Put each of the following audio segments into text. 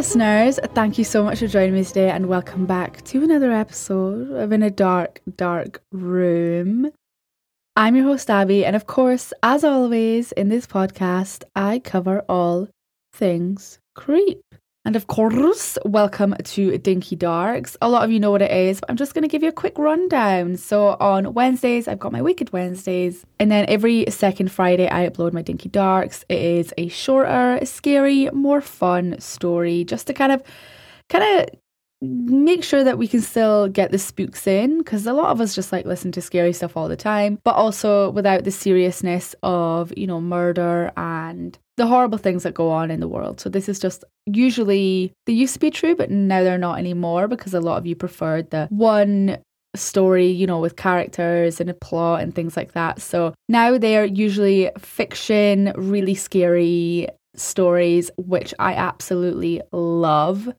Listeners, thank you so much for joining me today and welcome back to another episode of In a Dark, Dark Room. I'm your host, Abby, and of course, as always, in this podcast, I cover all things creep. And of course, welcome to Dinky Darks. A lot of you know what it is, but I'm just going to give you a quick rundown. So, on Wednesdays, I've got my Wicked Wednesdays. And then every second Friday, I upload my Dinky Darks. It is a shorter, scary, more fun story just to kind of, kind of make sure that we can still get the spooks in because a lot of us just like listen to scary stuff all the time, but also without the seriousness of, you know, murder and the horrible things that go on in the world. So this is just usually they used to be true, but now they're not anymore because a lot of you preferred the one story, you know, with characters and a plot and things like that. So now they're usually fiction, really scary stories, which I absolutely love.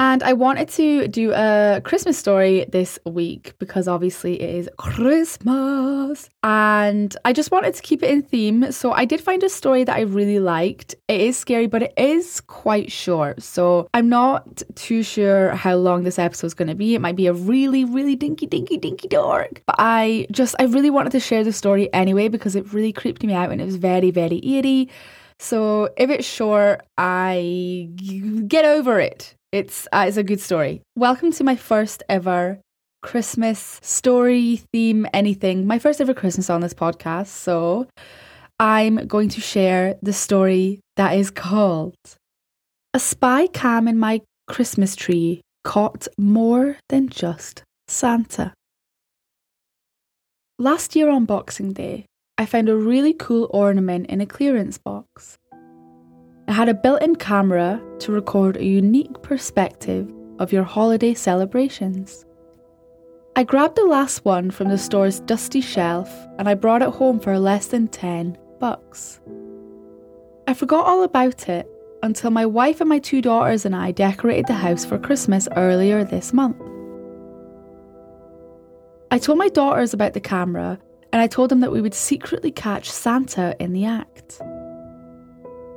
And I wanted to do a Christmas story this week because obviously it is Christmas. And I just wanted to keep it in theme. So I did find a story that I really liked. It is scary, but it is quite short. So I'm not too sure how long this episode is going to be. It might be a really, really dinky, dinky, dinky dark. But I just, I really wanted to share the story anyway because it really creeped me out and it was very, very eerie. So if it's short, I get over it. It's uh, it's a good story. Welcome to my first ever Christmas story theme anything. My first ever Christmas on this podcast. So I'm going to share the story that is called A Spy Cam in My Christmas Tree Caught More Than Just Santa. Last year on Boxing Day, I found a really cool ornament in a clearance box. It had a built in camera to record a unique perspective of your holiday celebrations. I grabbed the last one from the store's dusty shelf and I brought it home for less than 10 bucks. I forgot all about it until my wife and my two daughters and I decorated the house for Christmas earlier this month. I told my daughters about the camera and I told them that we would secretly catch Santa in the act.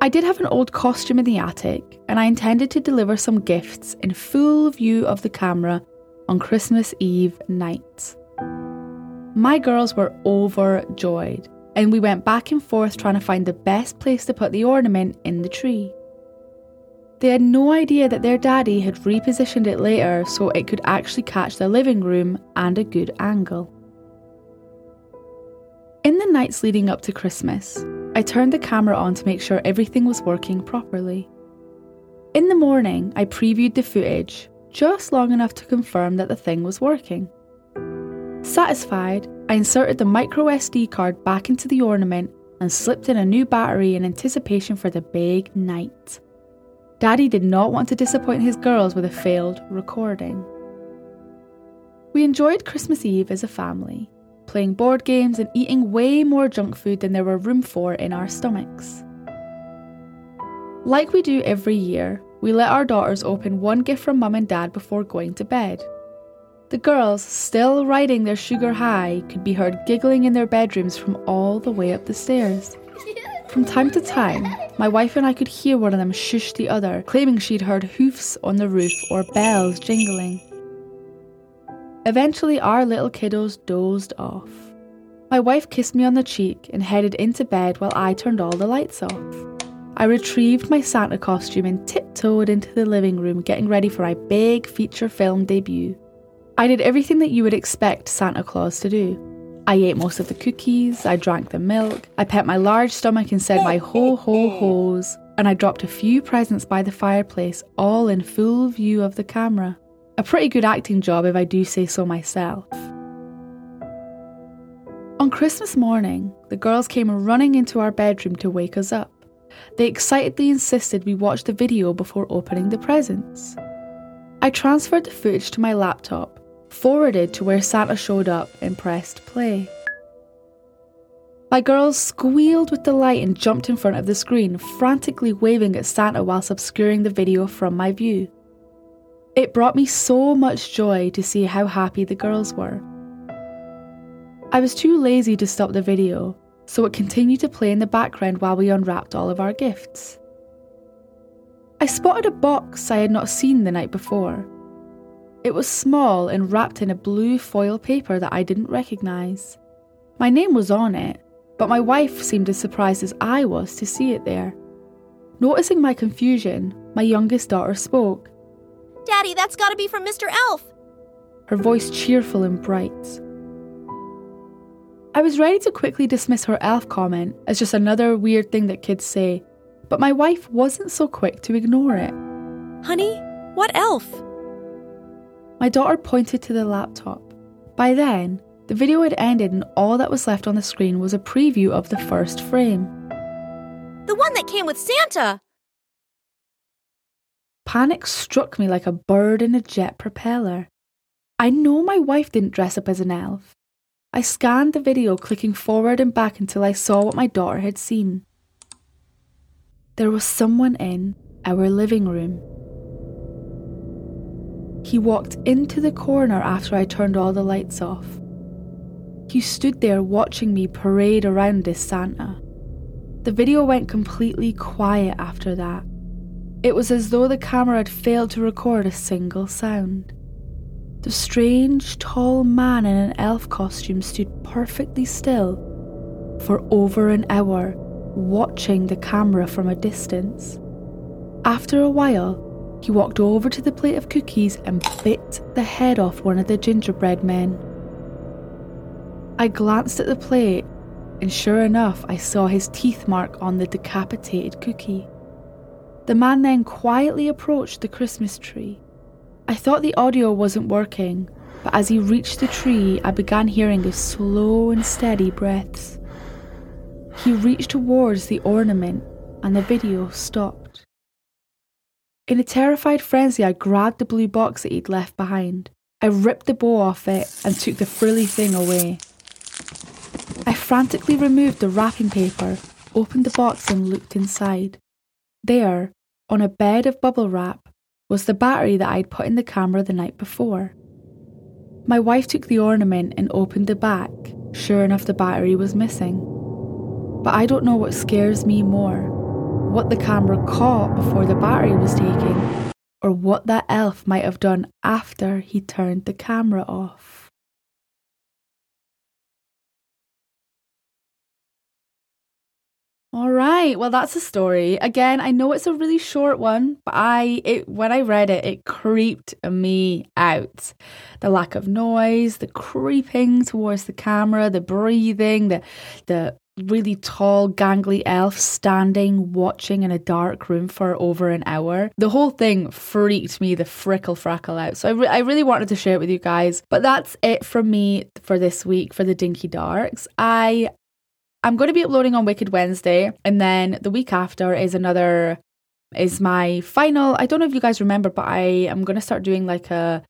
I did have an old costume in the attic, and I intended to deliver some gifts in full view of the camera on Christmas Eve night. My girls were overjoyed, and we went back and forth trying to find the best place to put the ornament in the tree. They had no idea that their daddy had repositioned it later so it could actually catch the living room and a good angle. In the nights leading up to Christmas, I turned the camera on to make sure everything was working properly. In the morning, I previewed the footage just long enough to confirm that the thing was working. Satisfied, I inserted the micro SD card back into the ornament and slipped in a new battery in anticipation for the big night. Daddy did not want to disappoint his girls with a failed recording. We enjoyed Christmas Eve as a family, playing board games, and eating way more junk food than there were room for in our stomachs. Like we do every year, we let our daughters open one gift from mum and dad before going to bed. The girls, still riding their sugar high, could be heard giggling in their bedrooms from all the way up the stairs. From time to time, my wife and I could hear one of them shush the other, claiming she'd heard hoofs on the roof or bells jingling. Eventually, our little kiddos dozed off. My wife kissed me on the cheek and headed into bed while I turned all the lights off. I retrieved my Santa costume and tiptoed into the living room, getting ready for my big feature film debut. I did everything that you would expect Santa Claus to do. I ate most of the cookies, I drank the milk, I pet my large stomach and said my ho ho ho's, and I dropped a few presents by the fireplace, all in full view of the camera. A pretty good acting job, if I do say so myself. On Christmas morning, the girls came running into our bedroom to wake us up. They excitedly insisted we watch the video before opening the presents. I transferred the footage to my laptop, forwarded to where Santa showed up, and pressed play. My girls squealed with delight and jumped in front of the screen, frantically waving at Santa whilst obscuring the video from my view. It brought me so much joy to see how happy the girls were. I was too lazy to stop the video, so it continued to play in the background while we unwrapped all of our gifts. I spotted a box I had not seen the night before. It was small and wrapped in a blue foil paper that I didn't recognise. My name was on it, but my wife seemed as surprised as I was to see it there. Noticing my confusion, my youngest daughter spoke. Daddy, that's gotta be from Mr. Elf. Her voice cheerful and bright. I was ready to quickly dismiss her elf comment as just another weird thing that kids say, but my wife wasn't so quick to ignore it. Honey, what elf? My daughter pointed to the laptop. By then, the video had ended and all that was left on the screen was a preview of the first frame. The one that came with Santa! Panic struck me like a bird in a jet propeller. I know my wife didn't dress up as an elf. I scanned the video, clicking forward and back until I saw what my daughter had seen. There was someone in our living room. He walked into the corner after I turned all the lights off. He stood there watching me parade around as Santa. The video went completely quiet after that. It was as though the camera had failed to record a single sound. The strange, tall man in an elf costume stood perfectly still for over an hour, watching the camera from a distance. After a while, he walked over to the plate of cookies and bit the head off one of the gingerbread men. I glanced at the plate, and sure enough, I saw his teeth mark on the decapitated cookie. The man then quietly approached the Christmas tree I thought the audio wasn't working, but as he reached the tree, I began hearing his slow and steady breaths. He reached towards the ornament, and the video stopped. In a terrified frenzy, I grabbed the blue box that he'd left behind. I ripped the bow off it and took the frilly thing away. I frantically removed the wrapping paper, opened the box, and looked inside. There, on a bed of bubble wrap, was the battery that I'd put in the camera the night before. My wife took the ornament and opened the back. Sure enough, the battery was missing. But I don't know what scares me more what the camera caught before the battery was taken, or what that elf might have done after he turned the camera off. All right. Well, that's the story. Again, I know it's a really short one, but I it when I read it, it creeped me out. The lack of noise, the creeping towards the camera, the breathing, the the really tall, gangly elf standing watching in a dark room for over an hour. The whole thing freaked me the frickle frackle out. So I, re- I really wanted to share it with you guys. But that's it from me for this week for the Dinky Darks. I I'm going to be uploading on Wicked Wednesday, and then the week after is another is my final. I don't know if you guys remember, but I am going to start doing like a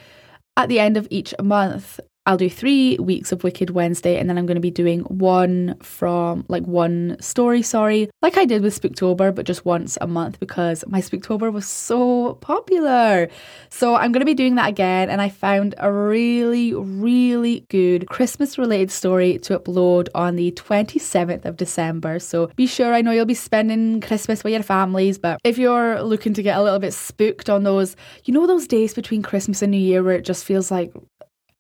at the end of each month I'll do three weeks of Wicked Wednesday and then I'm going to be doing one from like one story, sorry, like I did with Spooktober, but just once a month because my Spooktober was so popular. So I'm going to be doing that again and I found a really, really good Christmas related story to upload on the 27th of December. So be sure, I know you'll be spending Christmas with your families, but if you're looking to get a little bit spooked on those, you know, those days between Christmas and New Year where it just feels like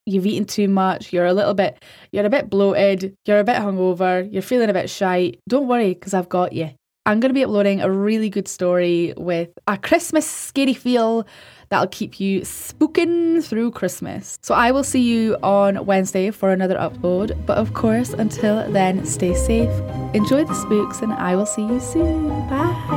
you've eaten too much, you're a little bit, you're a bit bloated, you're a bit hungover, you're feeling a bit shy, don't worry because I've got you. I'm going to be uploading a really good story with a Christmas scary feel that'll keep you spooking through Christmas. So I will see you on Wednesday for another upload. But of course, until then, stay safe, enjoy the spooks, and I will see you soon. Bye.